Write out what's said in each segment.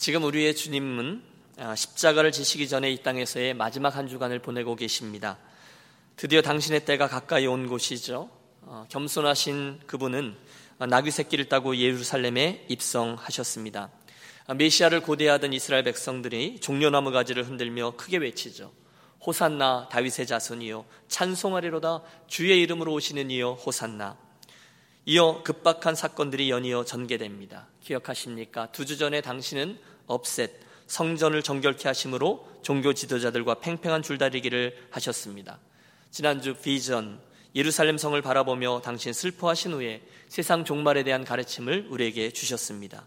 지금 우리의 주님은 아, 십자가를 지시기 전에 이 땅에서의 마지막 한 주간을 보내고 계십니다. 드디어 당신의 때가 가까이 온 곳이죠. 어, 겸손하신 그분은 나귀 새끼를 따고 예루살렘에 입성하셨습니다. 아, 메시아를 고대하던 이스라엘 백성들이 종려나무 가지를 흔들며 크게 외치죠. 호산나 다윗의 자손이요 찬송하리로다 주의 이름으로 오시는 이여 호산나 이어 급박한 사건들이 연이어 전개됩니다. 기억하십니까? 두 주 전에 당신은 업셋 성전을 정결케 하심으로 종교 지도자들과 팽팽한 줄다리기를 하셨습니다. 지난주 비전 예루살렘 성을 바라보며 당신 슬퍼하신 후에 세상 종말에 대한 가르침을 우리에게 주셨습니다.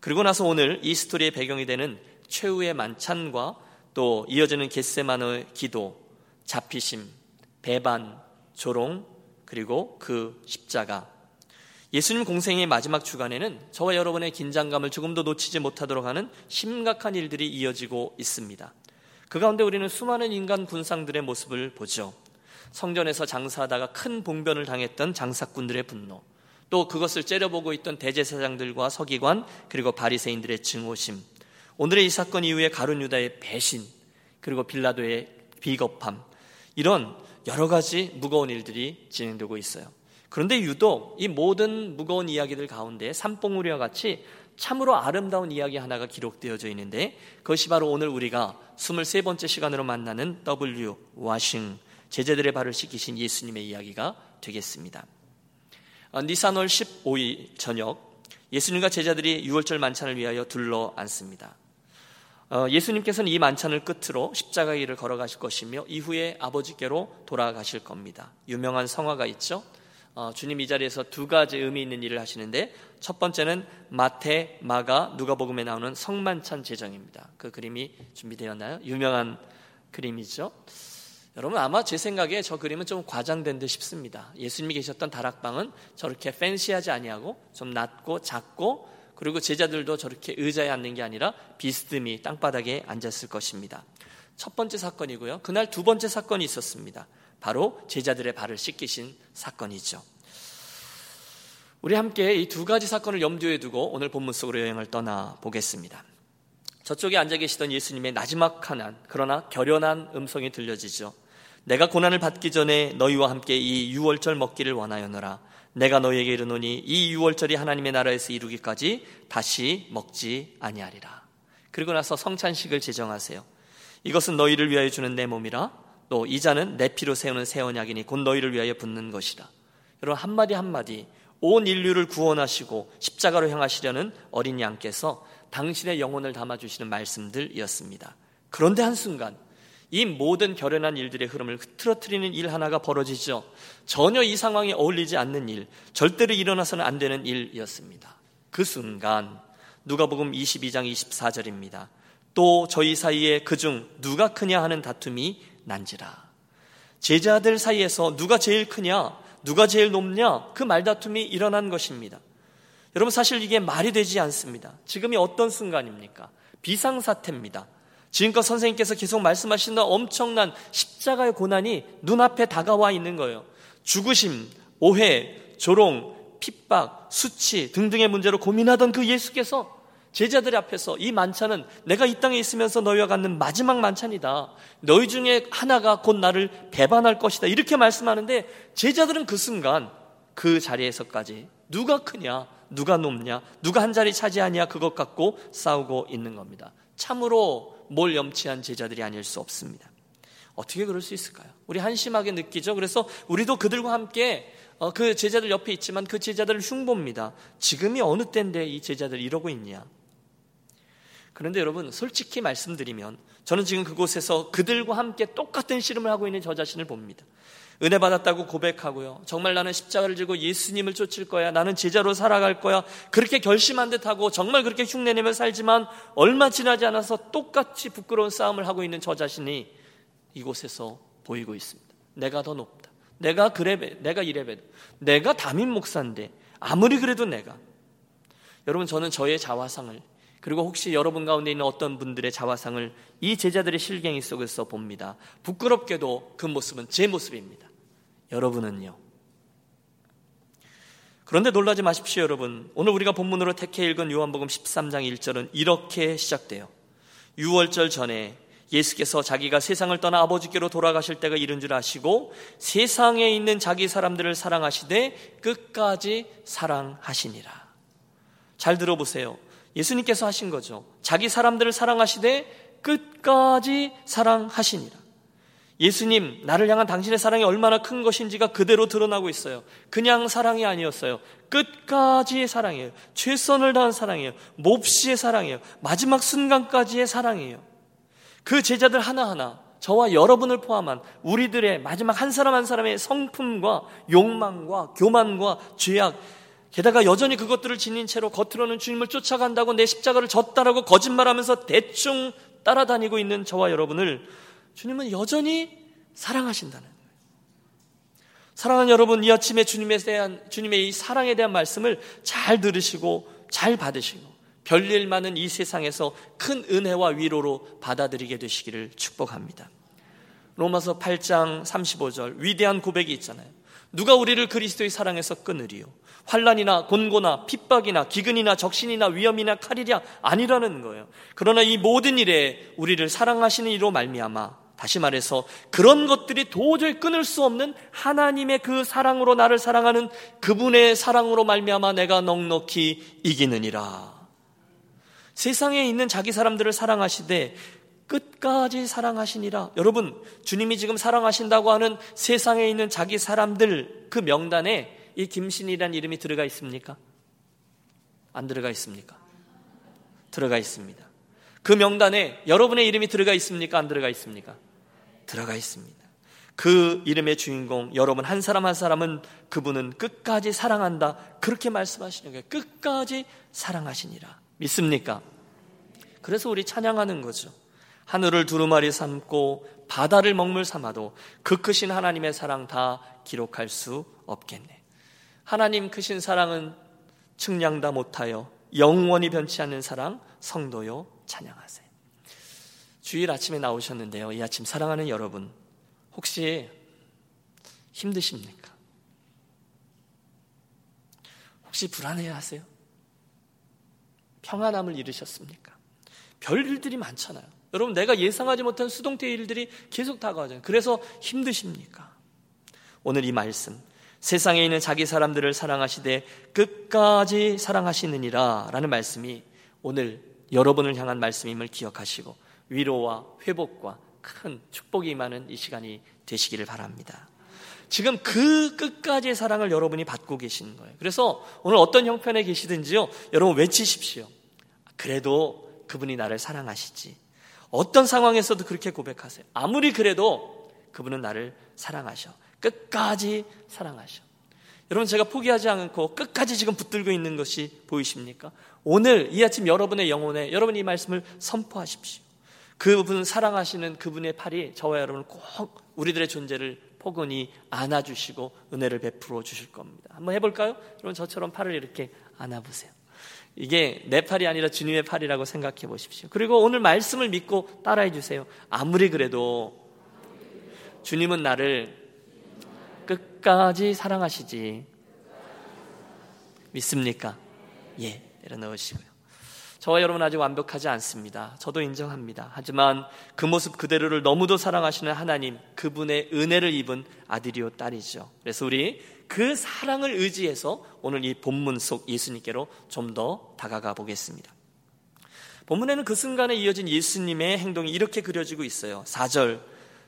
그리고 나서 오늘 이 스토리의 배경이 되는 최후의 만찬과 또 이어지는 겟세만의 기도, 잡히심, 배반, 조롱, 그리고 그 십자가. 예수님 공생의 마지막 주간에는 저와 여러분의 긴장감을 조금도 놓치지 못하도록 하는 심각한 일들이 이어지고 있습니다. 그 가운데 우리는 수많은 인간 군상들의 모습을 보죠. 성전에서 장사하다가 큰 봉변을 당했던 장사꾼들의 분노, 또 그것을 째려보고 있던 대제사장들과 서기관 그리고 바리새인들의 증오심, 오늘의 이 사건 이후에 가룟 유다의 배신, 그리고 빌라도의 비겁함, 이런 여러 가지 무거운 일들이 진행되고 있어요. 그런데 유독 이 모든 무거운 이야기들 가운데 산봉우리와 같이 참으로 아름다운 이야기 하나가 기록되어져 있는데 그것이 바로 오늘 우리가 23번째 시간으로 만나는 W 와싱 제자들의 발을 씻기신 예수님의 이야기가 되겠습니다. 어, 니산월 15일 저녁 예수님과 제자들이 6월절 만찬을 위하여 둘러 앉습니다. 어, 예수님께서는 이 만찬을 끝으로 십자가 길을 걸어가실 것이며 이후에 아버지께로 돌아가실 겁니다. 유명한 성화가 있죠. 어, 주님 이 자리에서 두 가지 의미 있는 일을 하시는데 첫 번째는 마태, 마가, 누가복음에 나오는 성만찬 제정입니다. 그 그림이 준비되었나요? 유명한 그림이죠. 여러분 아마 제 생각에 저 그림은 좀 과장된 듯 싶습니다. 예수님이 계셨던 다락방은 저렇게 팬시하지 아니하고 좀 낮고 작고 그리고 제자들도 저렇게 의자에 앉는 게 아니라 비스듬히 땅바닥에 앉았을 것입니다. 첫 번째 사건이고요. 그날 두 번째 사건이 있었습니다. 바로 제자들의 발을 씻기신 사건이죠. 우리 함께 이 두 가지 사건을 염두에 두고 오늘 본문 속으로 여행을 떠나 보겠습니다. 저쪽에 앉아 계시던 예수님의 나지막한 그러나 결연한 음성이 들려지죠. 내가 고난을 받기 전에 너희와 함께 이 유월절 먹기를 원하였노라. 내가 너희에게 이르노니 이 유월절이 하나님의 나라에서 이루기까지 다시 먹지 아니하리라. 그리고 나서 성찬식을 제정하세요. 이것은 너희를 위하여 주는 내 몸이라. 또 이 자는 내 피로 세우는 새 언약이니 곧 너희를 위하여 붓는 것이라. 여러분 한마디 한마디 온 인류를 구원하시고 십자가로 향하시려는 어린 양께서 당신의 영혼을 담아 주시는 말씀들이었습니다. 그런데 한순간 이 모든 결연한 일들의 흐름을 흐트러뜨리는 일 하나가 벌어지죠. 전혀 이 상황에 어울리지 않는 일, 절대로 일어나서는 안 되는 일이었습니다. 그 순간 누가복음 22장 24절입니다. 또 저희 사이에 그중 누가 크냐 하는 다툼이 난지라. 제자들 사이에서 누가 제일 크냐, 누가 제일 높냐 그 말다툼이 일어난 것입니다. 여러분 사실 이게 말이 되지 않습니다. 지금이 어떤 순간입니까? 비상사태입니다. 지금껏 선생님께서 계속 말씀하시는 엄청난 십자가의 고난이 눈앞에 다가와 있는 거예요. 죽으심, 오해, 조롱, 핍박, 수치 등등의 문제로 고민하던 그 예수께서 제자들 앞에서 이 만찬은 내가 이 땅에 있으면서 너희와 갖는 마지막 만찬이다. 너희 중에 하나가 곧 나를 배반할 것이다. 이렇게 말씀하는데 제자들은 그 순간 그 자리에서까지 누가 크냐, 누가 높냐, 누가 한 자리 차지하냐 그것 갖고 싸우고 있는 겁니다. 참으로 뭘 염치한 제자들이 아닐 수 없습니다. 어떻게 그럴 수 있을까요? 우리 한심하게 느끼죠. 그래서 우리도 그들과 함께 어, 그 제자들 옆에 있지만 그 제자들을 흉봅니다. 지금이 어느 때인데 이 제자들이 이러고 있냐? 그런데 여러분 솔직히 말씀드리면 저는 지금 그곳에서 그들과 함께 똑같은 씨름을 하고 있는 저 자신을 봅니다. 은혜 받았다고 고백하고요. 정말 나는 십자가를 지고 예수님을 쫓을 거야. 나는 제자로 살아갈 거야. 그렇게 결심한 듯 하고 정말 그렇게 흉내내며 살지만 얼마 지나지 않아서 똑같이 부끄러운 싸움을 하고 있는 저 자신이 이곳에서 보이고 있습니다. 내가 더 높다. 내가 그래배, 내가 이래배, 내가 담임 목사인데 아무리 그래도 내가 여러분 저는 저의 자화상을 그리고 혹시 여러분 가운데 있는 어떤 분들의 자화상을 이 제자들의 실갱이 속에서 봅니다. 부끄럽게도 그 모습은 제 모습입니다. 여러분은요? 그런데 놀라지 마십시오, 여러분. 오늘 우리가 본문으로 택해 읽은 요한복음 13장 1절은 이렇게 시작돼요. 6월절 전에 예수께서 자기가 세상을 떠나 아버지께로 돌아가실 때가 이른 줄 아시고 세상에 있는 자기 사람들을 사랑하시되 끝까지 사랑하시니라. 잘 들어보세요. 예수님께서 하신 거죠. 자기 사람들을 사랑하시되 끝까지 사랑하시니라. 예수님, 나를 향한 당신의 사랑이 얼마나 큰 것인지가 그대로 드러나고 있어요. 그냥 사랑이 아니었어요. 끝까지의 사랑이에요. 최선을 다한 사랑이에요. 몹시의 사랑이에요. 마지막 순간까지의 사랑이에요. 그 제자들 하나하나, 저와 여러분을 포함한 우리들의 마지막 한 사람 한 사람의 성품과 욕망과 교만과 죄악, 게다가 여전히 그것들을 지닌 채로 겉으로는 주님을 쫓아간다고 내 십자가를 졌다라고 거짓말하면서 대충 따라다니고 있는 저와 여러분을 주님은 여전히 사랑하신다는 거예요. 사랑하는 여러분, 이 아침에 주님에 대한, 주님의 이 사랑에 대한 말씀을 잘 들으시고 잘 받으시고 별일 많은 이 세상에서 큰 은혜와 위로로 받아들이게 되시기를 축복합니다. 로마서 8장 35절 위대한 고백이 있잖아요. 누가 우리를 그리스도의 사랑에서 끊으리요? 환란이나 곤고나 핍박이나 기근이나 적신이나 위험이나 칼이랴 아니라는 거예요. 그러나 이 모든 일에 우리를 사랑하시는 이로 말미암아 다시 말해서 그런 것들이 도저히 끊을 수 없는 하나님의 그 사랑으로 나를 사랑하는 그분의 사랑으로 말미암아 내가 넉넉히 이기느니라. 세상에 있는 자기 사람들을 사랑하시되 끝까지 사랑하시니라. 여러분, 주님이 지금 사랑하신다고 하는 세상에 있는 자기 사람들 그 명단에 이 김신이란 이름이 들어가 있습니까? 안 들어가 있습니까? 들어가 있습니다. 그 명단에 여러분의 이름이 들어가 있습니까? 안 들어가 있습니까? 들어가 있습니다. 그 이름의 주인공 여러분 한 사람 한 사람은 그분은 끝까지 사랑한다. 그렇게 말씀하시는 거예요. 끝까지 사랑하시니라. 믿습니까? 그래서 우리 찬양하는 거죠. 하늘을 두루마리 삼고 바다를 먹물 삼아도 그 크신 하나님의 사랑 다 기록할 수 없겠네. 하나님 크신 사랑은 측량 다 못하여 영원히 변치 않는 사랑 성도요 찬양하세요. 주일 아침에 나오셨는데요. 이 아침 사랑하는 여러분, 혹시 힘드십니까? 혹시 불안해 하세요? 평안함을 잃으셨습니까? 별 일들이 많잖아요. 여러분, 내가 예상하지 못한 수동태 일들이 계속 다가오잖아요. 그래서 힘드십니까? 오늘 이 말씀, 세상에 있는 자기 사람들을 사랑하시되 끝까지 사랑하시느니라 라는 말씀이 오늘 여러분을 향한 말씀임을 기억하시고 위로와 회복과 큰 축복이 임하는 이 시간이 되시기를 바랍니다. 지금 그 끝까지의 사랑을 여러분이 받고 계시는 거예요. 그래서 오늘 어떤 형편에 계시든지요, 여러분 외치십시오. 그래도 그분이 나를 사랑하시지. 어떤 상황에서도 그렇게 고백하세요. 아무리 그래도 그분은 나를 사랑하셔. 끝까지 사랑하셔. 여러분 제가 포기하지 않고 끝까지 지금 붙들고 있는 것이 보이십니까? 오늘 이 아침 여러분의 영혼에 여러분 이 말씀을 선포하십시오. 그분 사랑하시는 그분의 팔이 저와 여러분을 꼭 우리들의 존재를 포근히 안아주시고 은혜를 베풀어 주실 겁니다. 한번 해볼까요? 여러분 저처럼 팔을 이렇게 안아보세요. 이게 내 팔이 아니라 주님의 팔이라고 생각해 보십시오. 그리고 오늘 말씀을 믿고 따라해 주세요. 아무리 그래도 주님은 나를 끝까지 사랑하시지. 믿습니까? 예, 내려놓으시고요. 저와 여러분 아직 완벽하지 않습니다. 저도 인정합니다. 하지만 그 모습 그대로를 너무도 사랑하시는 하나님, 그분의 은혜를 입은 아들이요 딸이죠. 그래서 우리 그 사랑을 의지해서 오늘 이 본문 속 예수님께로 좀 더 다가가 보겠습니다. 본문에는 그 순간에 이어진 예수님의 행동이 이렇게 그려지고 있어요. 4절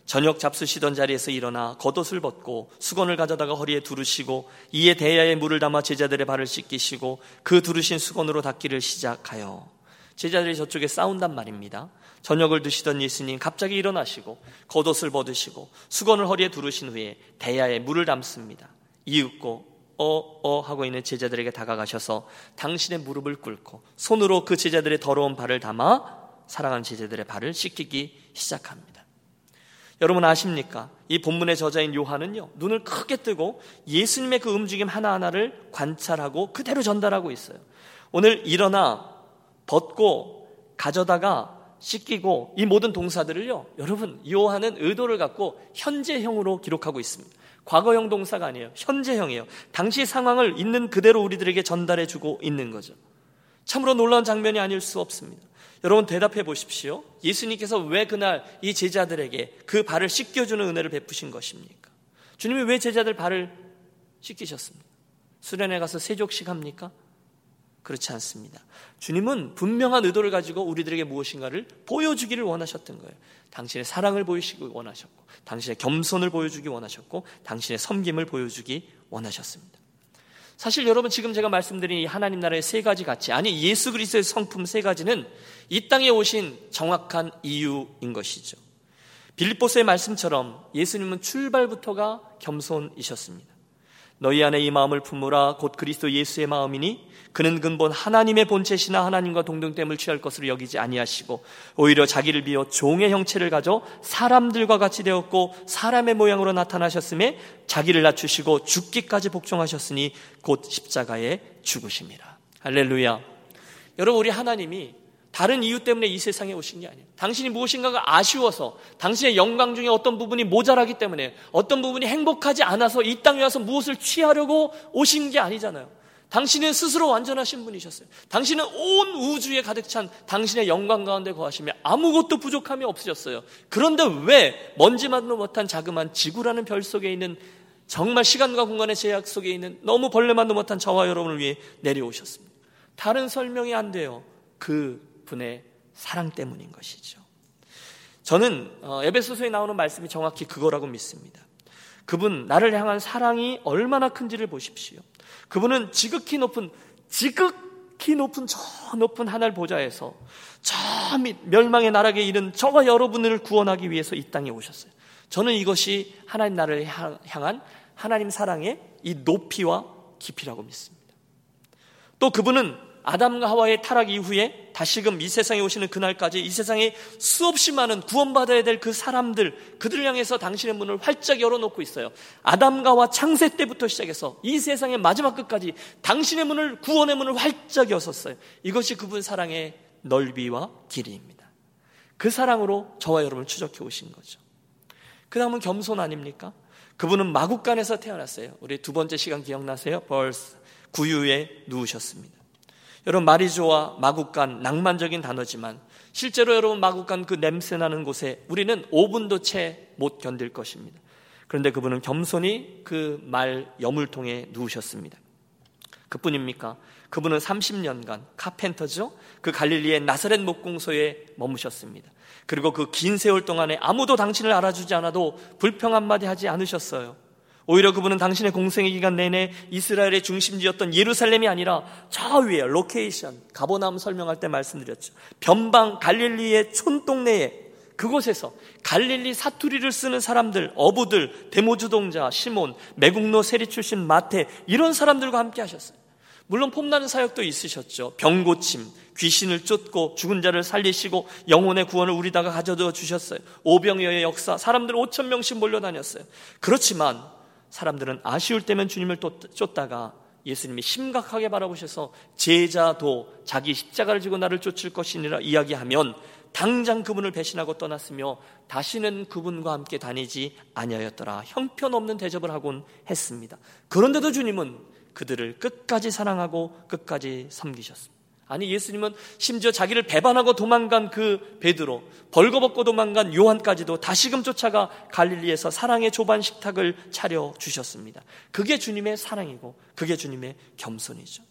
저녁 잡수시던 자리에서 일어나 겉옷을 벗고 수건을 가져다가 허리에 두르시고 이에 대야에 물을 담아 제자들의 발을 씻기시고 그 두르신 수건으로 닦기를 시작하여 제자들이 저쪽에 싸운단 말입니다. 저녁을 드시던 예수님 갑자기 일어나시고 겉옷을 벗으시고 수건을 허리에 두르신 후에 대야에 물을 담습니다. 이윽고 어어 하고 있는 제자들에게 다가가셔서 당신의 무릎을 꿇고 손으로 그 제자들의 더러운 발을 담아 사랑하는 제자들의 발을 씻기기 시작합니다. 여러분 아십니까? 이 본문의 저자인 요한은요, 눈을 크게 뜨고 예수님의 그 움직임 하나하나를 관찰하고 그대로 전달하고 있어요. 오늘 일어나 벗고 가져다가 씻기고 이 모든 동사들을요, 여러분, 요한은 의도를 갖고 현재형으로 기록하고 있습니다. 과거형 동사가 아니에요. 현재형이에요. 당시 상황을 있는 그대로 우리들에게 전달해 주고 있는 거죠. 참으로 놀라운 장면이 아닐 수 없습니다. 여러분 대답해 보십시오. 예수님께서 왜 그날 이 제자들에게 그 발을 씻겨주는 은혜를 베푸신 것입니까? 주님이 왜 제자들 발을 씻기셨습니까? 수련회 가서 세족식 합니까? 그렇지 않습니다. 주님은 분명한 의도를 가지고 우리들에게 무엇인가를 보여주기를 원하셨던 거예요. 당신의 사랑을 보이시기 원하셨고, 당신의 겸손을 보여주기 원하셨고, 당신의 섬김을 보여주기 원하셨습니다. 사실 여러분 지금 제가 말씀드린 이 하나님 나라의 세 가지 가치, 아니 예수 그리스도의 성품 세 가지는 이 땅에 오신 정확한 이유인 것이죠. 빌립보스의 말씀처럼 예수님은 출발부터가 겸손이셨습니다. 너희 안에 이 마음을 품으라 곧 그리스도 예수의 마음이니 그는 근본 하나님의 본체시나 하나님과 동등됨을 취할 것으로 여기지 아니하시고 오히려 자기를 비워 종의 형체를 가져 사람들과 같이 되었고 사람의 모양으로 나타나셨음에 자기를 낮추시고 죽기까지 복종하셨으니 곧 십자가에 죽으십니다. 할렐루야. 여러분 우리 하나님이 다른 이유 때문에 이 세상에 오신 게 아니에요. 당신이 무엇인가가 아쉬워서 당신의 영광 중에 어떤 부분이 모자라기 때문에 어떤 부분이 행복하지 않아서 이 땅에 와서 무엇을 취하려고 오신 게 아니잖아요. 당신은 스스로 완전하신 분이셨어요. 당신은 온 우주에 가득 찬 당신의 영광 가운데 거하시며 아무것도 부족함이 없으셨어요. 그런데 왜 먼지만도 못한 자그만 지구라는 별 속에 있는 정말 시간과 공간의 제약 속에 있는 너무 벌레만도 못한 저와 여러분을 위해 내려오셨습니다. 다른 설명이 안 돼요. 그 분의 사랑 때문인 것이죠. 저는 어, 에베소서에 나오는 말씀이 정확히 그거라고 믿습니다. 그분 나를 향한 사랑이 얼마나 큰지를 보십시오. 그분은 지극히 높은 지극히 높은 저 높은 하늘 보좌에서 저밑 멸망의 나락에 이른 저와 여러분을 구원하기 위해서 이 땅에 오셨어요. 저는 이것이 하나님 나라를 향한 하나님 사랑의 이 높이와 깊이라고 믿습니다. 또 그분은 아담과 하와의 타락 이후에 다시금 이 세상에 오시는 그날까지 이 세상에 수없이 많은 구원받아야 될 그 사람들, 그들을 향해서 당신의 문을 활짝 열어놓고 있어요. 아담과 와 창세 때부터 시작해서 이 세상의 마지막 끝까지 당신의 문을, 구원의 문을 활짝 여었어요. 이것이 그분 사랑의 넓이와 길이입니다. 그 사랑으로 저와 여러분을 추적해 오신 거죠. 그 다음은 겸손 아닙니까? 그분은 마국간에서 태어났어요. 우리 두 번째 시간 기억나세요? 벌스 구유에 누우셨습니다. 여러분 마리조와 마국간 낭만적인 단어지만 실제로 여러분 마국간 그 냄새 나는 곳에 우리는 5분도 채 못 견딜 것입니다. 그런데 그분은 겸손히 그 말 여물통에 누우셨습니다. 그뿐입니까? 그분은 30년간 카펜터죠. 그 갈릴리의 나사렛 목공소에 머무셨습니다. 그리고 그 긴 세월 동안에 아무도 당신을 알아주지 않아도 불평 한마디 하지 않으셨어요. 오히려 그분은 당신의 공생애 기간 내내 이스라엘의 중심지였던 예루살렘이 아니라 저 위에 location, 가버나움 설명할 때 말씀드렸죠. 변방 갈릴리의 촌동네에 그곳에서 갈릴리 사투리를 쓰는 사람들, 어부들, 데모주동자, 시몬, 매국노 세리 출신 마태 이런 사람들과 함께 하셨어요. 물론 폼나는 사역도 있으셨죠. 병고침, 귀신을 쫓고 죽은 자를 살리시고 영혼의 구원을 우리다가 가져다 주셨어요. 오병여의 역사, 사람들 5천 명씩 몰려다녔어요. 그렇지만 사람들은 아쉬울 때면 주님을 쫓다가 예수님이 심각하게 바라보셔서 제자도 자기 십자가를 지고 나를 쫓을 것이니라 이야기하면 당장 그분을 배신하고 떠났으며 다시는 그분과 함께 다니지 아니하였더라. 형편없는 대접을 하곤 했습니다. 그런데도 주님은 그들을 끝까지 사랑하고 끝까지 섬기셨습니다. 아니 예수님은 심지어 자기를 배반하고 도망간 그 베드로, 벌거벗고 도망간 요한까지도 다시금 쫓아가 갈릴리에서 사랑의 조반 식탁을 차려 주셨습니다. 그게 주님의 사랑이고 그게 주님의 겸손이죠.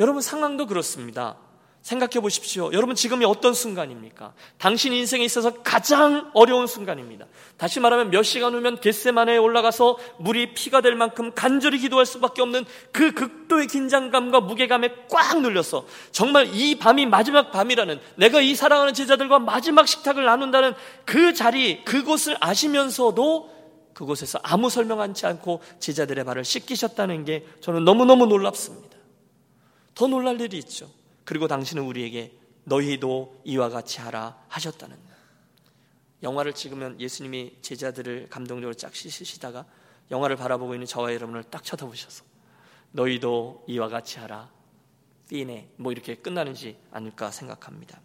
여러분 상황도 그렇습니다. 생각해 보십시오. 여러분 지금이 어떤 순간입니까? 당신 인생에 있어서 가장 어려운 순간입니다. 다시 말하면 몇 시간 후면 겟세만에 올라가서 물이 피가 될 만큼 간절히 기도할 수밖에 없는 그 극도의 긴장감과 무게감에 꽉 눌려서 정말 이 밤이 마지막 밤이라는 내가 이 사랑하는 제자들과 마지막 식탁을 나눈다는 그 자리 그곳을 아시면서도 그곳에서 아무 설명하지 않고 제자들의 발을 씻기셨다는 게 저는 너무너무 놀랍습니다. 더 놀랄 일이 있죠. 그리고 당신은 우리에게 너희도 이와 같이 하라 하셨다는. 영화를 찍으면 예수님이 제자들을 감동적으로 쫙 씻으시다가 영화를 바라보고 있는 저와 여러분을 딱 쳐다보셔서 너희도 이와 같이 하라 삐네 뭐 이렇게 끝나는지 않을까 생각합니다.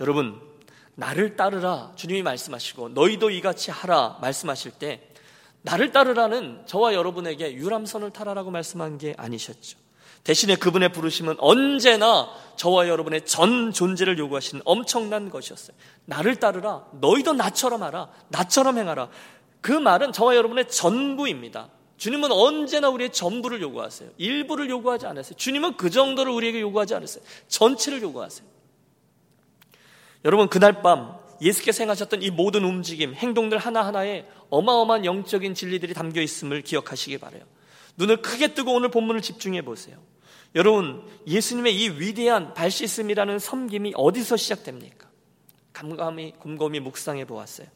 여러분 나를 따르라 주님이 말씀하시고 너희도 이같이 하라 말씀하실 때 나를 따르라는 저와 여러분에게 유람선을 타라라고 말씀한 게 아니셨죠. 대신에 그분의 부르심은 언제나 저와 여러분의 전 존재를 요구하시는 엄청난 것이었어요. 나를 따르라. 너희도 나처럼 하라. 나처럼 행하라. 그 말은 저와 여러분의 전부입니다. 주님은 언제나 우리의 전부를 요구하세요. 일부를 요구하지 않았어요. 주님은 그 정도를 우리에게 요구하지 않았어요. 전체를 요구하세요. 여러분, 그날 밤 예수께서 행하셨던 이 모든 움직임, 행동들 하나하나에 어마어마한 영적인 진리들이 담겨 있음을 기억하시기 바래요. 눈을 크게 뜨고 오늘 본문을 집중해 보세요. 여러분, 예수님의 이 위대한 발시슴이라는 섬김이 어디서 시작됩니까? 감감히 곰곰이 묵상해 보았어요.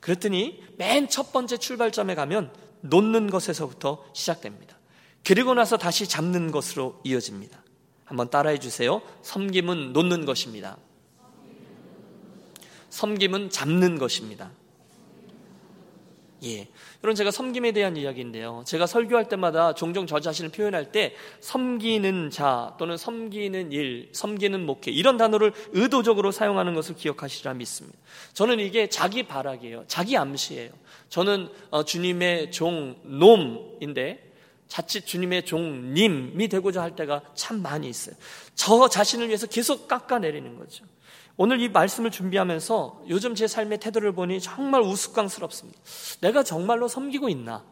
그랬더니 맨 첫 번째 출발점에 가면 놓는 것에서부터 시작됩니다. 그리고 나서 다시 잡는 것으로 이어집니다. 한번 따라해 주세요. 섬김은 놓는 것입니다. 섬김은 잡는 것입니다. 예. 여러분 제가 섬김에 대한 이야기인데요. 제가 설교할 때마다 종종 저 자신을 표현할 때 섬기는 자 또는 섬기는 일, 섬기는 목회 이런 단어를 의도적으로 사용하는 것을 기억하시리라 믿습니다. 저는 이게 자기 발악이에요. 자기 암시예요. 저는 어, 주님의 종 놈인데 자칫 주님의 종님이 되고자 할 때가 참 많이 있어요. 저 자신을 위해서 계속 깎아내리는 거죠. 오늘 이 말씀을 준비하면서 요즘 제 삶의 태도를 보니 정말 우스꽝스럽습니다. 내가 정말로 섬기고 있나?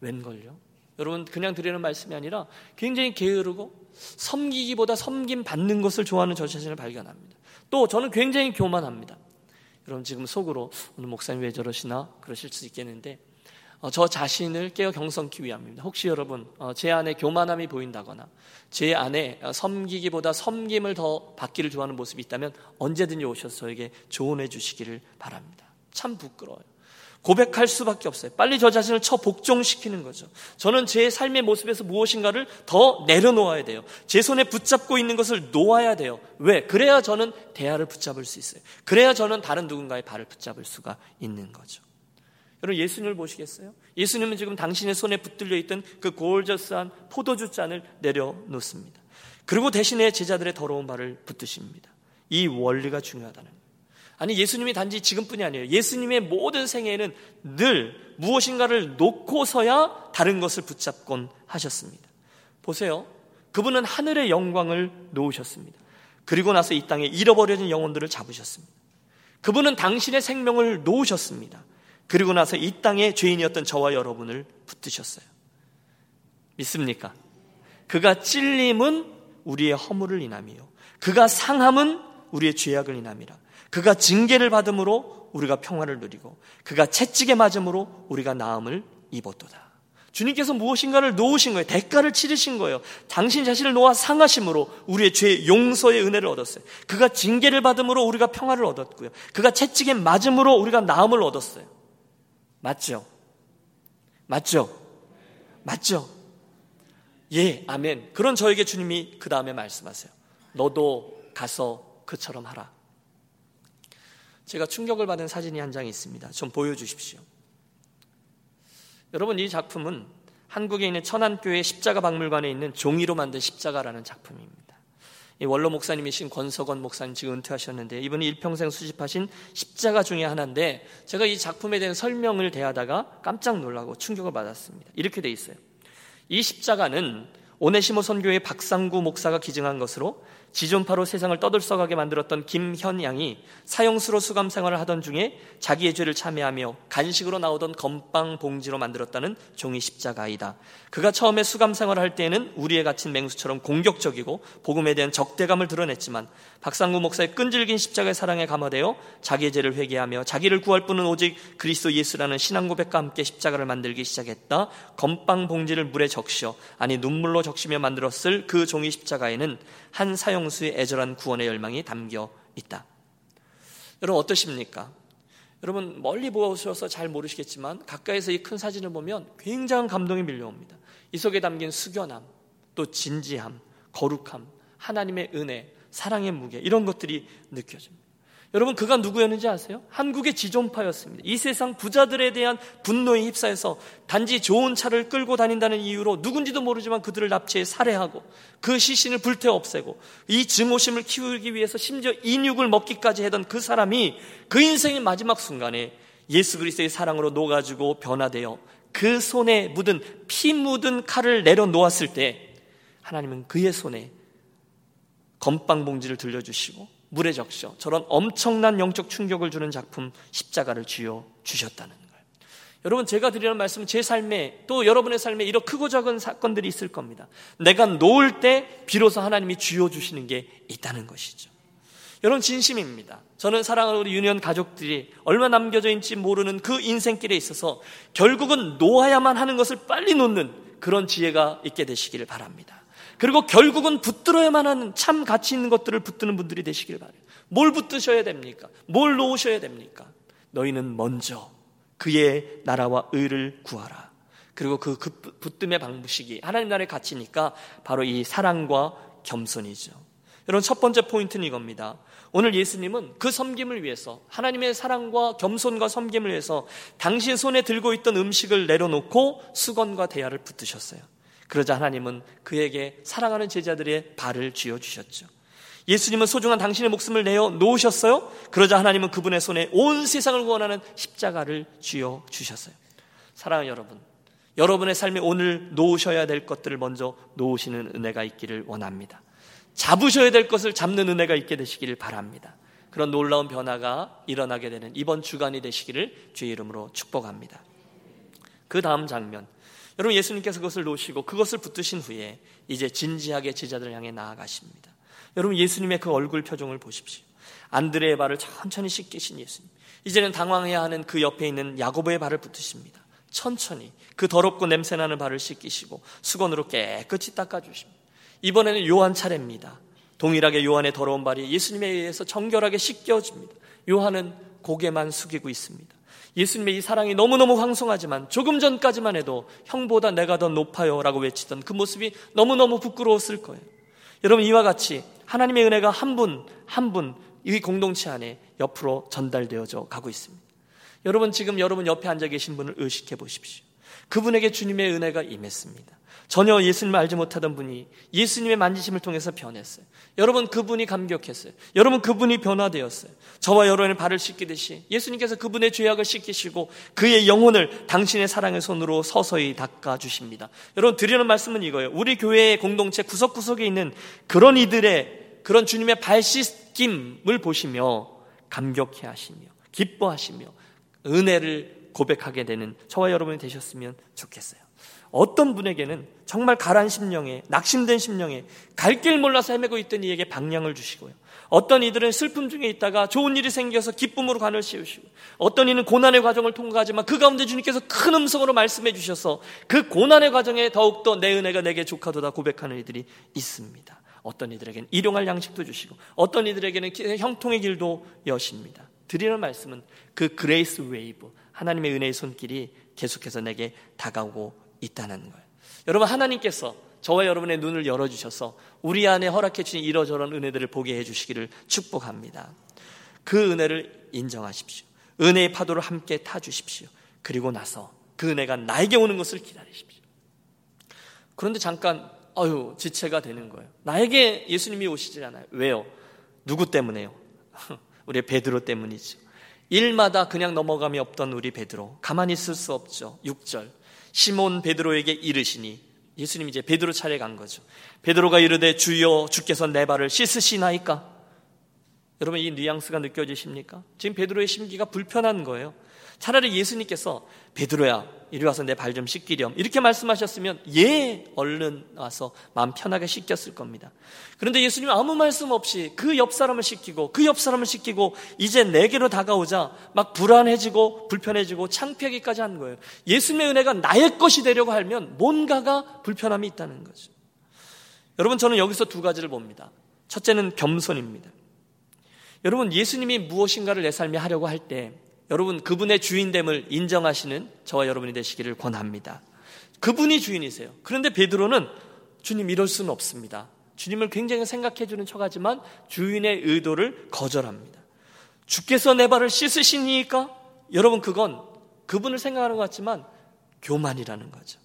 웬걸요? 여러분 그냥 드리는 말씀이 아니라 굉장히 게으르고 섬기기보다 섬김 받는 것을 좋아하는 저 자신을 발견합니다. 또 저는 굉장히 교만합니다. 여러분 지금 속으로 오늘 목사님 왜 저러시나 그러실 수 있겠는데 어, 저 자신을 깨어 경성키 위함입니다. 혹시 여러분 어, 제 안에 교만함이 보인다거나 제 안에 어, 섬기기보다 섬김을 더 받기를 좋아하는 모습이 있다면 언제든지 오셔서 저에게 조언해 주시기를 바랍니다. 참 부끄러워요. 고백할 수밖에 없어요. 빨리 저 자신을 처 복종시키는 거죠. 저는 제 삶의 모습에서 무엇인가를 더 내려놓아야 돼요. 제 손에 붙잡고 있는 것을 놓아야 돼요. 왜? 그래야 저는 대화를 붙잡을 수 있어요. 그래야 저는 다른 누군가의 발을 붙잡을 수가 있는 거죠. 여러분 예수님을 보시겠어요? 예수님은 지금 당신의 손에 붙들려 있던 그 골저스한 포도주 잔을 내려놓습니다. 그리고 대신에 제자들의 더러운 발을 붙드십니다. 이 원리가 중요하다는 거예요. 아니 예수님이 단지 지금뿐이 아니에요. 예수님의 모든 생애에는 늘 무엇인가를 놓고서야 다른 것을 붙잡곤 하셨습니다. 보세요. 그분은 하늘의 영광을 놓으셨습니다. 그리고 나서 이 땅에 잃어버려진 영혼들을 잡으셨습니다. 그분은 당신의 생명을 놓으셨습니다. 그리고 나서 이 땅에 죄인이었던 저와 여러분을 붙드셨어요. 믿습니까? 그가 찔림은 우리의 허물을 인함이요. 그가 상함은 우리의 죄악을 인함이라. 그가 징계를 받음으로 우리가 평화를 누리고 그가 채찍에 맞음으로 우리가 나음을 입었도다. 주님께서 무엇인가를 놓으신 거예요. 대가를 치르신 거예요. 당신 자신을 놓아 상하심으로 우리의 죄 용서의 은혜를 얻었어요. 그가 징계를 받음으로 우리가 평화를 얻었고요. 그가 채찍에 맞음으로 우리가 나음을 얻었어요. 맞죠? 맞죠? 맞죠? 예, 아멘. 그런 저에게 주님이 그 다음에 말씀하세요. 너도 가서 그처럼 하라. 제가 충격을 받은 사진이 한 장 있습니다. 좀 보여주십시오. 여러분, 이 작품은 한국에 있는 천안교회 십자가 박물관에 있는 종이로 만든 십자가라는 작품입니다. 원로 목사님이신 권석원 목사님 지금 은퇴하셨는데 이분이 일평생 수집하신 십자가 중에 하나인데 제가 이 작품에 대한 설명을 대하다가 깜짝 놀라고 충격을 받았습니다. 이렇게 돼 있어요. 이 십자가는 오네시모 선교의 박상구 목사가 기증한 것으로 지존파로 세상을 떠들썩하게 만들었던 김현양이 사형수로 수감 생활을 하던 중에 자기의 죄를 참여하며 간식으로 나오던 건빵 봉지로 만들었다는 종이 십자가이다. 그가 처음에 수감 생활을 할 때에는 우리에 갇힌 맹수처럼 공격적이고 복음에 대한 적대감을 드러냈지만 박상구 목사의 끈질긴 십자가의 사랑에 감화되어 자기의 죄를 회개하며 자기를 구할 분은 오직 그리스도 예수라는 신앙 고백과 함께 십자가를 만들기 시작했다. 건빵 봉지를 물에 적셔 아니 눈물로 적시며 만들었을 그 종이 십자가에는 한 사형 수의 애절한 구원의 열망이 담겨 있다. 여러분 어떠십니까? 여러분 멀리 보셔서 잘 모르시겠지만 가까이서 이 큰 사진을 보면 굉장한 감동이 밀려옵니다. 이 속에 담긴 숙연함, 또 진지함, 거룩함, 하나님의 은혜, 사랑의 무게 이런 것들이 느껴집니다. 여러분 그가 누구였는지 아세요? 한국의 지존파였습니다. 이 세상 부자들에 대한 분노에 휩싸여서 단지 좋은 차를 끌고 다닌다는 이유로 누군지도 모르지만 그들을 납치해 살해하고 그 시신을 불태워 없애고 이 증오심을 키우기 위해서 심지어 인육을 먹기까지 하던 그 사람이 그 인생의 마지막 순간에 예수 그리스도의 사랑으로 녹아지고 변화되어 그 손에 묻은 피 묻은 칼을 내려놓았을 때 하나님은 그의 손에 건빵 봉지를 들려주시고 물에 적셔 저런 엄청난 영적 충격을 주는 작품 십자가를 쥐어 주셨다는 거예요. 여러분 제가 드리는 말씀은 제 삶에 또 여러분의 삶에 이런 크고 작은 사건들이 있을 겁니다. 내가 놓을 때 비로소 하나님이 쥐어 주시는 게 있다는 것이죠. 여러분 진심입니다. 저는 사랑하는 우리 유년 가족들이 얼마 남겨져 있는지 모르는 그 인생길에 있어서 결국은 놓아야만 하는 것을 빨리 놓는 그런 지혜가 있게 되시기를 바랍니다. 그리고 결국은 붙들어야만 하는 참 가치 있는 것들을 붙드는 분들이 되시길 바래요. 뭘 붙드셔야 됩니까? 뭘 놓으셔야 됩니까? 너희는 먼저 그의 나라와 의를 구하라. 그리고 그 붙듦의 방식이 하나님 나라의 가치니까 바로 이 사랑과 겸손이죠. 여러분 첫 번째 포인트는 이겁니다. 오늘 예수님은 그 섬김을 위해서 하나님의 사랑과 겸손과 섬김을 위해서 당신 손에 들고 있던 음식을 내려놓고 수건과 대야를 붙드셨어요. 그러자 하나님은 그에게 사랑하는 제자들의 발을 쥐어 주셨죠. 예수님은 소중한 당신의 목숨을 내어 놓으셨어요. 그러자 하나님은 그분의 손에 온 세상을 구원하는 십자가를 쥐어 주셨어요. 사랑하는 여러분, 여러분의 삶에 오늘 놓으셔야 될 것들을 먼저 놓으시는 은혜가 있기를 원합니다. 잡으셔야 될 것을 잡는 은혜가 있게 되시기를 바랍니다. 그런 놀라운 변화가 일어나게 되는 이번 주간이 되시기를 주의 이름으로 축복합니다. 그 다음 장면. 여러분 예수님께서 그것을 놓으시고 그것을 붙드신 후에 이제 진지하게 제자들 향해 나아가십니다. 여러분 예수님의 그 얼굴 표정을 보십시오. 안드레의 발을 천천히 씻기신 예수님. 이제는 당황해야 하는 그 옆에 있는 야고보의 발을 붙으십니다. 천천히 그 더럽고 냄새나는 발을 씻기시고 수건으로 깨끗이 닦아주십니다. 이번에는 요한 차례입니다. 동일하게 요한의 더러운 발이 예수님에 의해서 정결하게 씻겨집니다. 요한은 고개만 숙이고 있습니다. 예수님의 이 사랑이 너무너무 황송하지만 조금 전까지만 해도 형보다 내가 더 높아요 라고 외치던 그 모습이 너무너무 부끄러웠을 거예요. 여러분 이와 같이 하나님의 은혜가 한 분, 한 분, 이 공동체 안에 옆으로 전달되어져 가고 있습니다. 여러분 지금 여러분 옆에 앉아 계신 분을 의식해 보십시오. 그분에게 주님의 은혜가 임했습니다. 전혀 예수님을 알지 못하던 분이 예수님의 만지심을 통해서 변했어요. 여러분 그분이 감격했어요. 여러분 그분이 변화되었어요. 저와 여러분의 발을 씻기듯이 예수님께서 그분의 죄악을 씻기시고 그의 영혼을 당신의 사랑의 손으로 서서히 닦아 주십니다. 여러분 드리는 말씀은 이거예요. 우리 교회의 공동체 구석구석에 있는 그런 이들의 그런 주님의 발 씻김을 보시며 감격해 하시며 기뻐하시며 은혜를 고백하게 되는 저와 여러분이 되셨으면 좋겠어요. 어떤 분에게는 정말 가란 심령에 낙심된 심령에 갈 길 몰라서 헤매고 있던 이에게 방향을 주시고요. 어떤 이들은 슬픔 중에 있다가 좋은 일이 생겨서 기쁨으로 관을 씌우시고 어떤 이는 고난의 과정을 통과하지만 그 가운데 주님께서 큰 음성으로 말씀해 주셔서 그 고난의 과정에 더욱더 내 은혜가 내게 족하도다 고백하는 이들이 있습니다. 어떤 이들에게는 일용할 양식도 주시고 어떤 이들에게는 형통의 길도 여십니다. 드리는 말씀은 그 grace wave 하나님의 은혜의 손길이 계속해서 내게 다가오고 있다는 거예요. 여러분 하나님께서 저와 여러분의 눈을 열어 주셔서 우리 안에 허락해 주신 이러저런 은혜들을 보게 해 주시기를 축복합니다. 그 은혜를 인정하십시오. 은혜의 파도를 함께 타 주십시오. 그리고 나서 그 은혜가 나에게 오는 것을 기다리십시오. 그런데 잠깐 어유 지체가 되는 거예요. 나에게 예수님이 오시지 않아요. 왜요? 누구 때문에요? 우리 베드로 때문이죠. 일마다 그냥 넘어감이 없던 우리 베드로 가만히 있을 수 없죠. 6절 시몬 베드로에게 이르시니 예수님이 이제 베드로 차례 간 거죠. 베드로가 이르되 주여 주께서 내 발을 씻으시나이까? 여러분 이 뉘앙스가 느껴지십니까? 지금 베드로의 심기가 불편한 거예요. 차라리 예수님께서 베드로야 이리 와서 내 발 좀 씻기렴 이렇게 말씀하셨으면 예 얼른 와서 마음 편하게 씻겼을 겁니다. 그런데 예수님 아무 말씀 없이 그 옆 사람을 씻기고 그 옆 사람을 씻기고 이제 내게로 다가오자 막 불안해지고 불편해지고 창피하기까지 한 거예요. 예수님의 은혜가 나의 것이 되려고 하면 뭔가가 불편함이 있다는 거죠. 여러분 저는 여기서 두 가지를 봅니다. 첫째는 겸손입니다. 여러분 예수님이 무엇인가를 내 삶에 하려고 할 때 여러분 그분의 주인됨을 인정하시는 저와 여러분이 되시기를 권합니다. 그분이 주인이세요. 그런데 베드로는 주님 이럴 수는 없습니다. 주님을 굉장히 생각해 주는 척하지만 주인의 의도를 거절합니다. 주께서 내 발을 씻으시니까 여러분 그건 그분을 생각하는 것 같지만 교만이라는 거죠.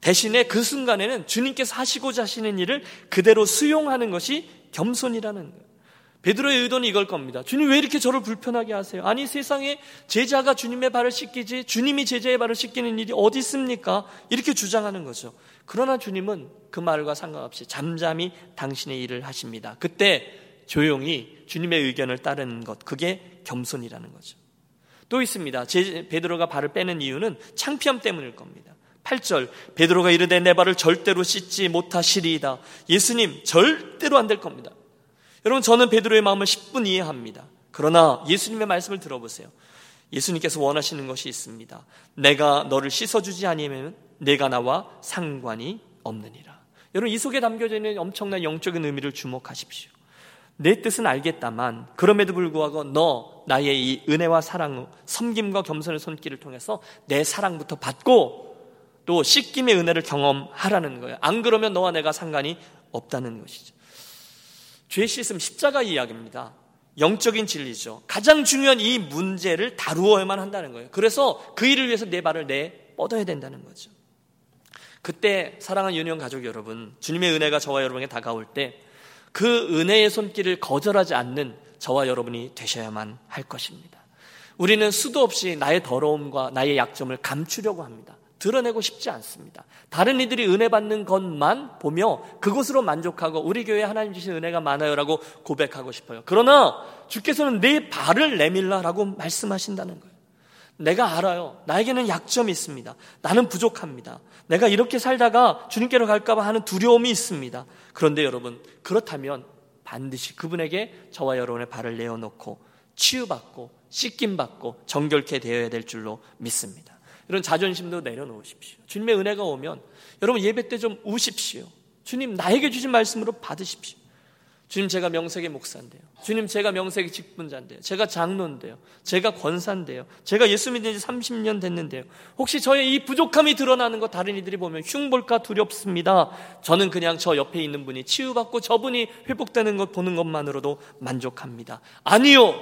대신에 그 순간에는 주님께서 하시고자 하시는 일을 그대로 수용하는 것이 겸손이라는 거예요. 베드로의 의도는 이걸 겁니다. 주님 왜 이렇게 저를 불편하게 하세요? 아니 세상에 제자가 주님의 발을 씻기지 주님이 제자의 발을 씻기는 일이 어디 있습니까? 이렇게 주장하는 거죠. 그러나 주님은 그 말과 상관없이 잠잠히 당신의 일을 하십니다. 그때 조용히 주님의 의견을 따르는 것 그게 겸손이라는 거죠. 또 있습니다. 제, 베드로가 발을 빼는 이유는 창피함 때문일 겁니다. 8절 베드로가 이르되 내 발을 절대로 씻지 못하시리이다. 예수님 절대로 안 될 겁니다. 여러분 저는 베드로의 마음을 10분 이해합니다. 그러나 예수님의 말씀을 들어보세요. 예수님께서 원하시는 것이 있습니다. 내가 너를 씻어주지 아니면 내가 나와 상관이 없느니라. 여러분 이 속에 담겨져 있는 엄청난 영적인 의미를 주목하십시오. 내 뜻은 알겠다만 그럼에도 불구하고 너 나의 이 은혜와 사랑, 섬김과 겸손의 손길을 통해서 내 사랑부터 받고 또 씻김의 은혜를 경험하라는 거예요. 안 그러면 너와 내가 상관이 없다는 것이죠. 죄 씻음 십자가 이야기입니다. 영적인 진리죠. 가장 중요한 이 문제를 다루어야만 한다는 거예요. 그래서 그 일을 위해서 내 발을 내 뻗어야 된다는 거죠. 그때 사랑하는 유년 가족 여러분, 주님의 은혜가 저와 여러분에게 다가올 때 그 은혜의 손길을 거절하지 않는 저와 여러분이 되셔야만 할 것입니다. 우리는 수도 없이 나의 더러움과 나의 약점을 감추려고 합니다. 드러내고 싶지 않습니다. 다른 이들이 은혜 받는 것만 보며 그것으로 만족하고 우리 교회 하나님 주신 은혜가 많아요라고 고백하고 싶어요. 그러나 주께서는 내 발을 내밀라라고 말씀하신다는 거예요. 내가 알아요. 나에게는 약점이 있습니다. 나는 부족합니다. 내가 이렇게 살다가 주님께로 갈까봐 하는 두려움이 있습니다. 그런데 여러분, 그렇다면 반드시 그분에게 저와 여러분의 발을 내어놓고 치유받고 씻김받고 정결케 되어야 될 줄로 믿습니다. 이런 자존심도 내려놓으십시오. 주님의 은혜가 오면 여러분 예배 때 좀 우십시오. 주님 나에게 주신 말씀으로 받으십시오. 주님 제가 명색의 목사인데요. 주님 제가 명색의 직분자인데요. 제가 장로인데요. 제가 권사인데요. 제가 예수 믿은 지 30년 됐는데요. 혹시 저의 이 부족함이 드러나는 거 다른 이들이 보면 흉볼까 두렵습니다. 저는 그냥 저 옆에 있는 분이 치유받고 저분이 회복되는 것 보는 것만으로도 만족합니다. 아니요.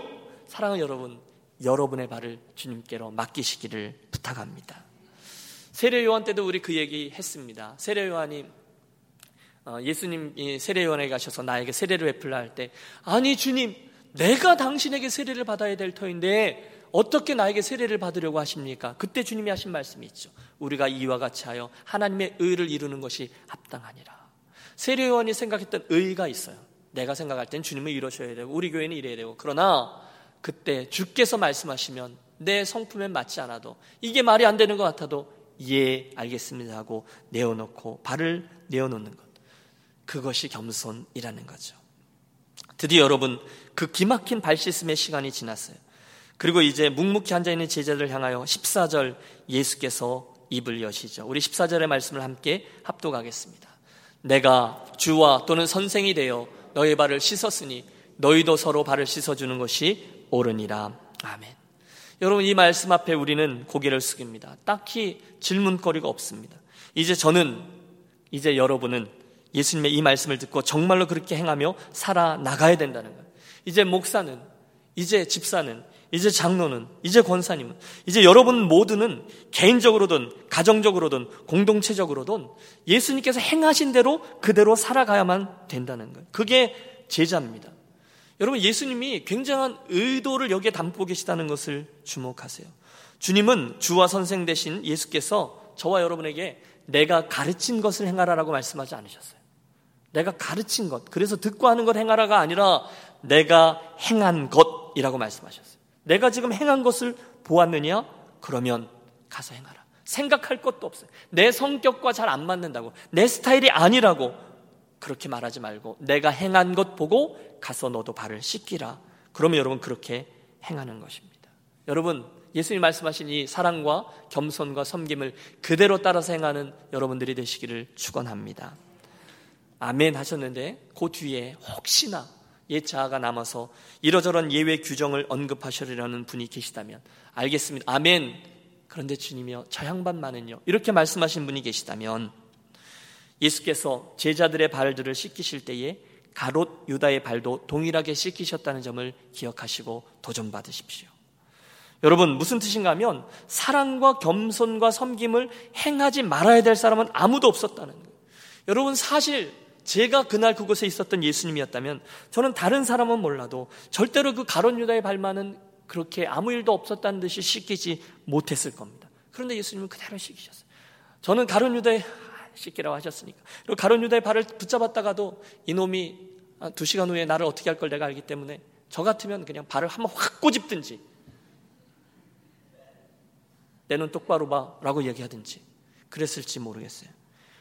사랑하는 여러분, 여러분의 발을 주님께로 맡기시기를 부탁합니다. 세례 요한 때도 우리 그 얘기 했습니다. 세례 요한이 어, 예수님이 세례 요한에 가셔서 나에게 세례를 베풀라 할 때 아니 주님 내가 당신에게 세례를 받아야 될 터인데 어떻게 나에게 세례를 받으려고 하십니까? 그때 주님이 하신 말씀이 있죠. 우리가 이와 같이 하여 하나님의 의를 이루는 것이 합당하니라. 세례 요한이 생각했던 의가 있어요. 내가 생각할 땐 주님을 이루셔야 되고 우리 교회는 이래야 되고 그러나 그때 주께서 말씀하시면 내 성품에 맞지 않아도 이게 말이 안 되는 것 같아도 예 알겠습니다 하고 내어놓고 발을 내어놓는 것 그것이 겸손이라는 거죠. 드디어 여러분 그 기막힌 발 씻음의 시간이 지났어요. 그리고 이제 묵묵히 앉아 있는 제자들 향하여 14절 예수께서 입을 여시죠. 우리 14절의 말씀을 함께 합독하겠습니다. 내가 주와 또는 선생이 되어 너의 발을 씻었으니 너희도 서로 발을 씻어주는 것이 옳으니라. 아멘. 여러분 이 말씀 앞에 우리는 고개를 숙입니다. 딱히 질문거리가 없습니다. 이제 저는 이제 여러분은 예수님의 이 말씀을 듣고 정말로 그렇게 행하며 살아나가야 된다는 거예요. 이제 목사는, 이제 집사는, 이제 장로는, 이제 권사님은, 이제 여러분 모두는 개인적으로든 가정적으로든 공동체적으로든 예수님께서 행하신 대로 그대로 살아가야만 된다는 거예요. 그게 제자입니다. 여러분 예수님이 굉장한 의도를 여기에 담고 계시다는 것을 주목하세요. 주님은 주와 선생 대신 예수께서 저와 여러분에게 내가 가르친 것을 행하라라고 말씀하지 않으셨어요. 내가 가르친 것, 그래서 듣고 하는 것 행하라가 아니라 내가 행한 것이라고 말씀하셨어요. 내가 지금 행한 것을 보았느냐? 그러면 가서 행하라. 생각할 것도 없어요. 내 성격과 잘 안 맞는다고, 내 스타일이 아니라고 그렇게 말하지 말고 내가 행한 것 보고 가서 너도 발을 씻기라. 그러면 여러분 그렇게 행하는 것입니다. 여러분 예수님 말씀하신 이 사랑과 겸손과 섬김을 그대로 따라서 행하는 여러분들이 되시기를 축원합니다. 아멘 하셨는데 그 뒤에 혹시나 옛 자아가 남아서 이러저런 예외 규정을 언급하시려는 분이 계시다면 알겠습니다. 아멘. 그런데 주님이요 저 양반만은요 이렇게 말씀하신 분이 계시다면 예수께서 제자들의 발들을 씻기실 때에 가롯 유다의 발도 동일하게 씻기셨다는 점을 기억하시고 도전 받으십시오. 여러분 무슨 뜻인가 하면 사랑과 겸손과 섬김을 행하지 말아야 될 사람은 아무도 없었다는 거예요. 여러분 사실 제가 그날 그곳에 있었던 예수님이었다면 저는 다른 사람은 몰라도 절대로 그 가론 유다의 발만은 그렇게 아무 일도 없었다는 듯이 씻기지 못했을 겁니다. 그런데 예수님은 그대로 씻기셨어요. 저는 가론 유다의 씻기라고 하셨으니까. 그리고 가론 유다의 발을 붙잡았다가도 이놈이 두 시간 후에 나를 어떻게 할 걸 내가 알기 때문에 저 같으면 그냥 발을 한번 확 꼬집든지 내 눈 똑바로 봐 라고 얘기하든지 그랬을지 모르겠어요.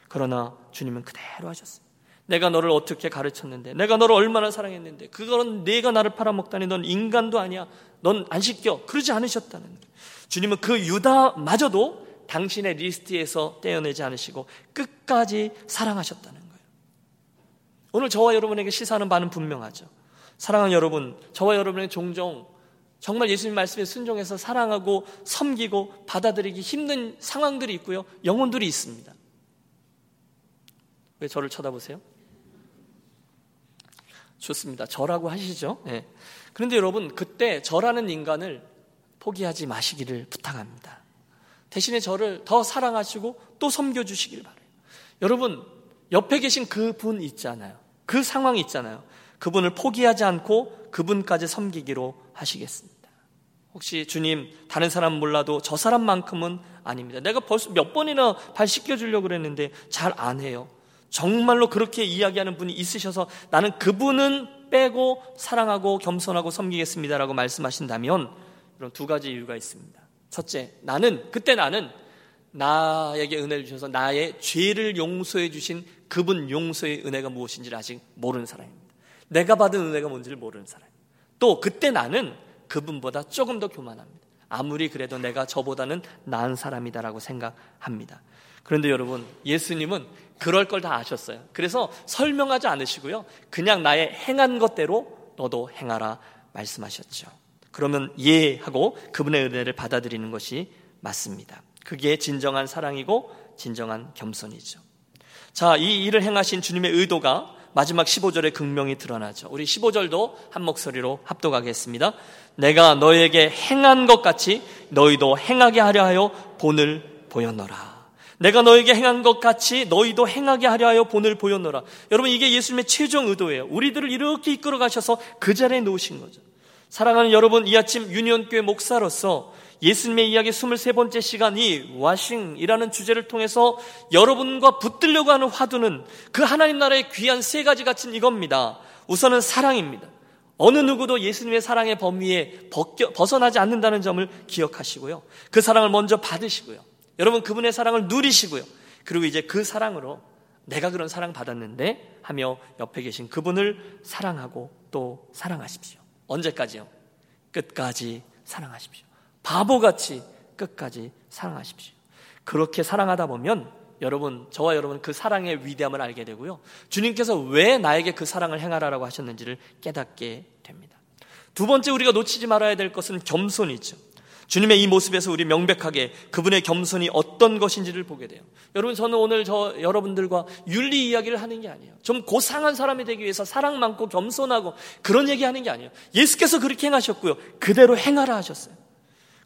그러나 주님은 그대로 하셨어요. 내가 너를 어떻게 가르쳤는데, 내가 너를 얼마나 사랑했는데, 그런 네가 나를 팔아먹다니 넌 인간도 아니야. 넌 안 씻겨. 그러지 않으셨다는 거예요. 주님은 그 유다마저도 당신의 리스트에서 떼어내지 않으시고 끝까지 사랑하셨다는 거예요. 오늘 저와 여러분에게 시사하는 바는 분명하죠. 사랑하는 여러분, 저와 여러분에게 종종 정말 예수님 말씀에 순종해서 사랑하고 섬기고 받아들이기 힘든 상황들이 있고요. 영혼들이 있습니다. 왜 저를 쳐다보세요? 좋습니다. 저라고 하시죠. 네. 그런데 여러분, 그때 저라는 인간을 포기하지 마시기를 부탁합니다. 대신에 저를 더 사랑하시고 또 섬겨주시길 바래요. 여러분, 옆에 계신 그 분 있잖아요. 그 상황이 있잖아요. 그분을 포기하지 않고 그분까지 섬기기로 하시겠습니다. 혹시 주님, 다른 사람 몰라도 저 사람만큼은 아닙니다. 내가 벌써 몇 번이나 발 씻겨 주려고 그랬는데 잘 안 해요. 정말로 그렇게 이야기하는 분이 있으셔서 나는 그분은 빼고 사랑하고 겸손하고 섬기겠습니다라고 말씀하신다면 그런 두 가지 이유가 있습니다. 첫째, 나는 그때 나는 나에게 은혜를 주셔서 나의 죄를 용서해 주신 그분 용서의 은혜가 무엇인지를 아직 모르는 사람입니다. 내가 받은 은혜가 뭔지를 모르는 사람. 또 그때 나는 그분보다 조금 더 교만합니다. 아무리 그래도 내가 저보다는 나은 사람이다라고 생각합니다. 그런데 여러분, 예수님은 그럴 걸 다 아셨어요. 그래서 설명하지 않으시고요. 그냥 나의 행한 것대로 너도 행하라 말씀하셨죠. 그러면 예 하고 그분의 은혜를 받아들이는 것이 맞습니다. 그게 진정한 사랑이고 진정한 겸손이죠. 자, 이 일을 행하신 주님의 의도가 마지막 15절에 극명히 드러나죠. 우리 15절도 한 목소리로 합독하겠습니다. 내가 너에게 행한 것 같이 너희도 행하게 하려 하여 본을 보였노라. 내가 너에게 행한 것 같이 너희도 행하게 하려 하여 본을 보였노라. 여러분 이게 예수님의 최종 의도예요. 우리들을 이렇게 이끌어 가셔서 그 자리에 놓으신 거죠. 사랑하는 여러분 이 아침 유니온교회 목사로서 예수님의 이야기 23번째 시간 이 와싱이라는 주제를 통해서 여러분과 붙들려고 하는 화두는 그 하나님 나라의 귀한 세 가지 가치는 이겁니다. 우선은 사랑입니다. 어느 누구도 예수님의 사랑의 범위에 벗어나지 않는다는 점을 기억하시고요. 그 사랑을 먼저 받으시고요. 여러분 그분의 사랑을 누리시고요. 그리고 이제 그 사랑으로 내가 그런 사랑 받았는데 하며 옆에 계신 그분을 사랑하고 또 사랑하십시오. 언제까지요? 끝까지 사랑하십시오. 바보같이 끝까지 사랑하십시오. 그렇게 사랑하다 보면 여러분, 저와 여러분 그 사랑의 위대함을 알게 되고요. 주님께서 왜 나에게 그 사랑을 행하라라고 하셨는지를 깨닫게 됩니다. 두 번째 우리가 놓치지 말아야 될 것은 겸손이죠. 주님의 이 모습에서 우리 명백하게 그분의 겸손이 어떤 것인지를 보게 돼요. 여러분, 저는 오늘 저 여러분들과 윤리 이야기를 하는 게 아니에요. 좀 고상한 사람이 되기 위해서 사랑 많고 겸손하고 그런 얘기 하는 게 아니에요. 예수께서 그렇게 행하셨고요. 그대로 행하라 하셨어요.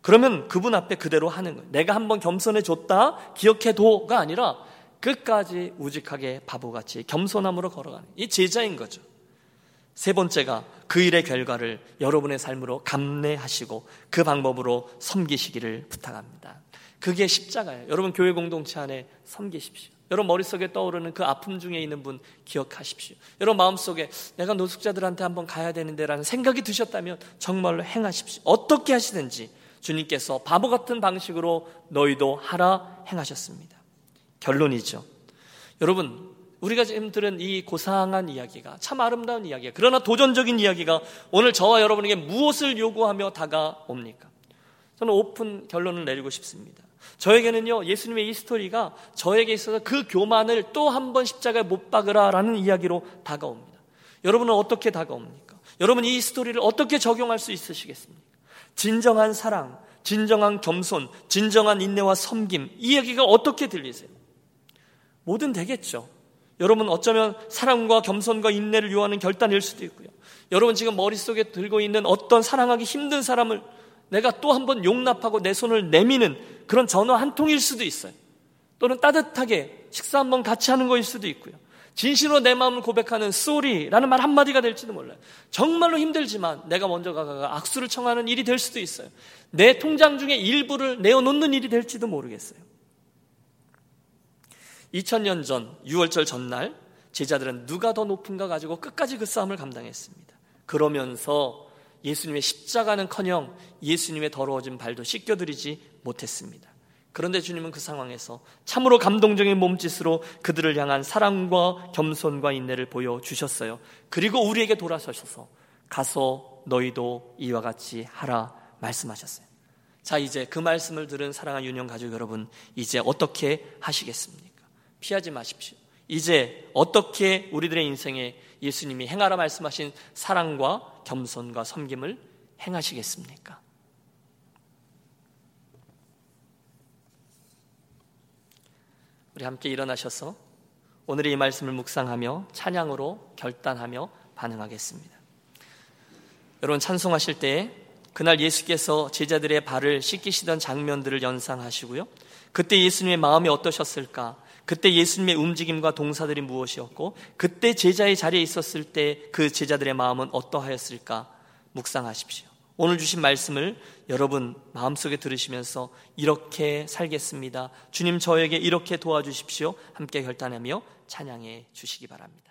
그러면 그분 앞에 그대로 하는 거예요. 내가 한번 겸손해 줬다, 기억해 둬가 아니라 끝까지 우직하게 바보같이 겸손함으로 걸어가는 이 제자인 거죠. 세 번째가 그 일의 결과를 여러분의 삶으로 감내하시고 그 방법으로 섬기시기를 부탁합니다. 그게 십자가예요. 여러분 교회 공동체 안에 섬기십시오. 여러분 머릿속에 떠오르는 그 아픔 중에 있는 분 기억하십시오. 여러분 마음속에 내가 노숙자들한테 한번 가야 되는데라는 생각이 드셨다면 정말로 행하십시오. 어떻게 하시든지 주님께서 바보 같은 방식으로 너희도 하라 행하셨습니다. 결론이죠. 여러분 우리가 지금 들은 이 고상한 이야기가 참 아름다운 이야기예요. 그러나 도전적인 이야기가 오늘 저와 여러분에게 무엇을 요구하며 다가옵니까? 저는 오픈 결론을 내리고 싶습니다. 저에게는요, 예수님의 이 스토리가 저에게 있어서 그 교만을 또 한 번 십자가에 못 박으라 라는 이야기로 다가옵니다. 여러분은 어떻게 다가옵니까? 여러분 이 스토리를 어떻게 적용할 수 있으시겠습니까? 진정한 사랑, 진정한 겸손, 진정한 인내와 섬김, 이 얘기가 어떻게 들리세요? 뭐든 되겠죠. 여러분 어쩌면 사랑과 겸손과 인내를 요하는 결단일 수도 있고요. 여러분 지금 머릿속에 들고 있는 어떤 사랑하기 힘든 사람을 내가 또 한 번 용납하고 내 손을 내미는 그런 전화 한 통일 수도 있어요. 또는 따뜻하게 식사 한 번 같이 하는 거일 수도 있고요. 진실로 내 마음을 고백하는 쏘리라는 말 한마디가 될지도 몰라요. 정말로 힘들지만 내가 먼저 가가 악수를 청하는 일이 될 수도 있어요. 내 통장 중에 일부를 내어놓는 일이 될지도 모르겠어요. 2000년 전 6월절 전날 제자들은 누가 더 높은가 가지고 끝까지 그 싸움을 감당했습니다. 그러면서 예수님의 십자가는커녕 예수님의 더러워진 발도 씻겨드리지 못했습니다. 그런데 주님은 그 상황에서 참으로 감동적인 몸짓으로 그들을 향한 사랑과 겸손과 인내를 보여주셨어요. 그리고 우리에게 돌아서셔서 가서 너희도 이와 같이 하라 말씀하셨어요. 자, 이제 그 말씀을 들은 사랑하는 유년 가족 여러분, 이제 어떻게 하시겠습니까? 피하지 마십시오. 이제 어떻게 우리들의 인생에 예수님이 행하라 말씀하신 사랑과 겸손과 섬김을 행하시겠습니까? 우리 함께 일어나셔서 오늘의 이 말씀을 묵상하며 찬양으로 결단하며 반응하겠습니다. 여러분 찬송하실 때 그날 예수께서 제자들의 발을 씻기시던 장면들을 연상하시고요. 그때 예수님의 마음이 어떠셨을까? 그때 예수님의 움직임과 동사들이 무엇이었고 그때 제자의 자리에 있었을 때 그 제자들의 마음은 어떠하였을까 묵상하십시오. 오늘 주신 말씀을 여러분 마음속에 들으시면서 이렇게 살겠습니다. 주님 저에게 이렇게 도와주십시오. 함께 결단하며 찬양해 주시기 바랍니다.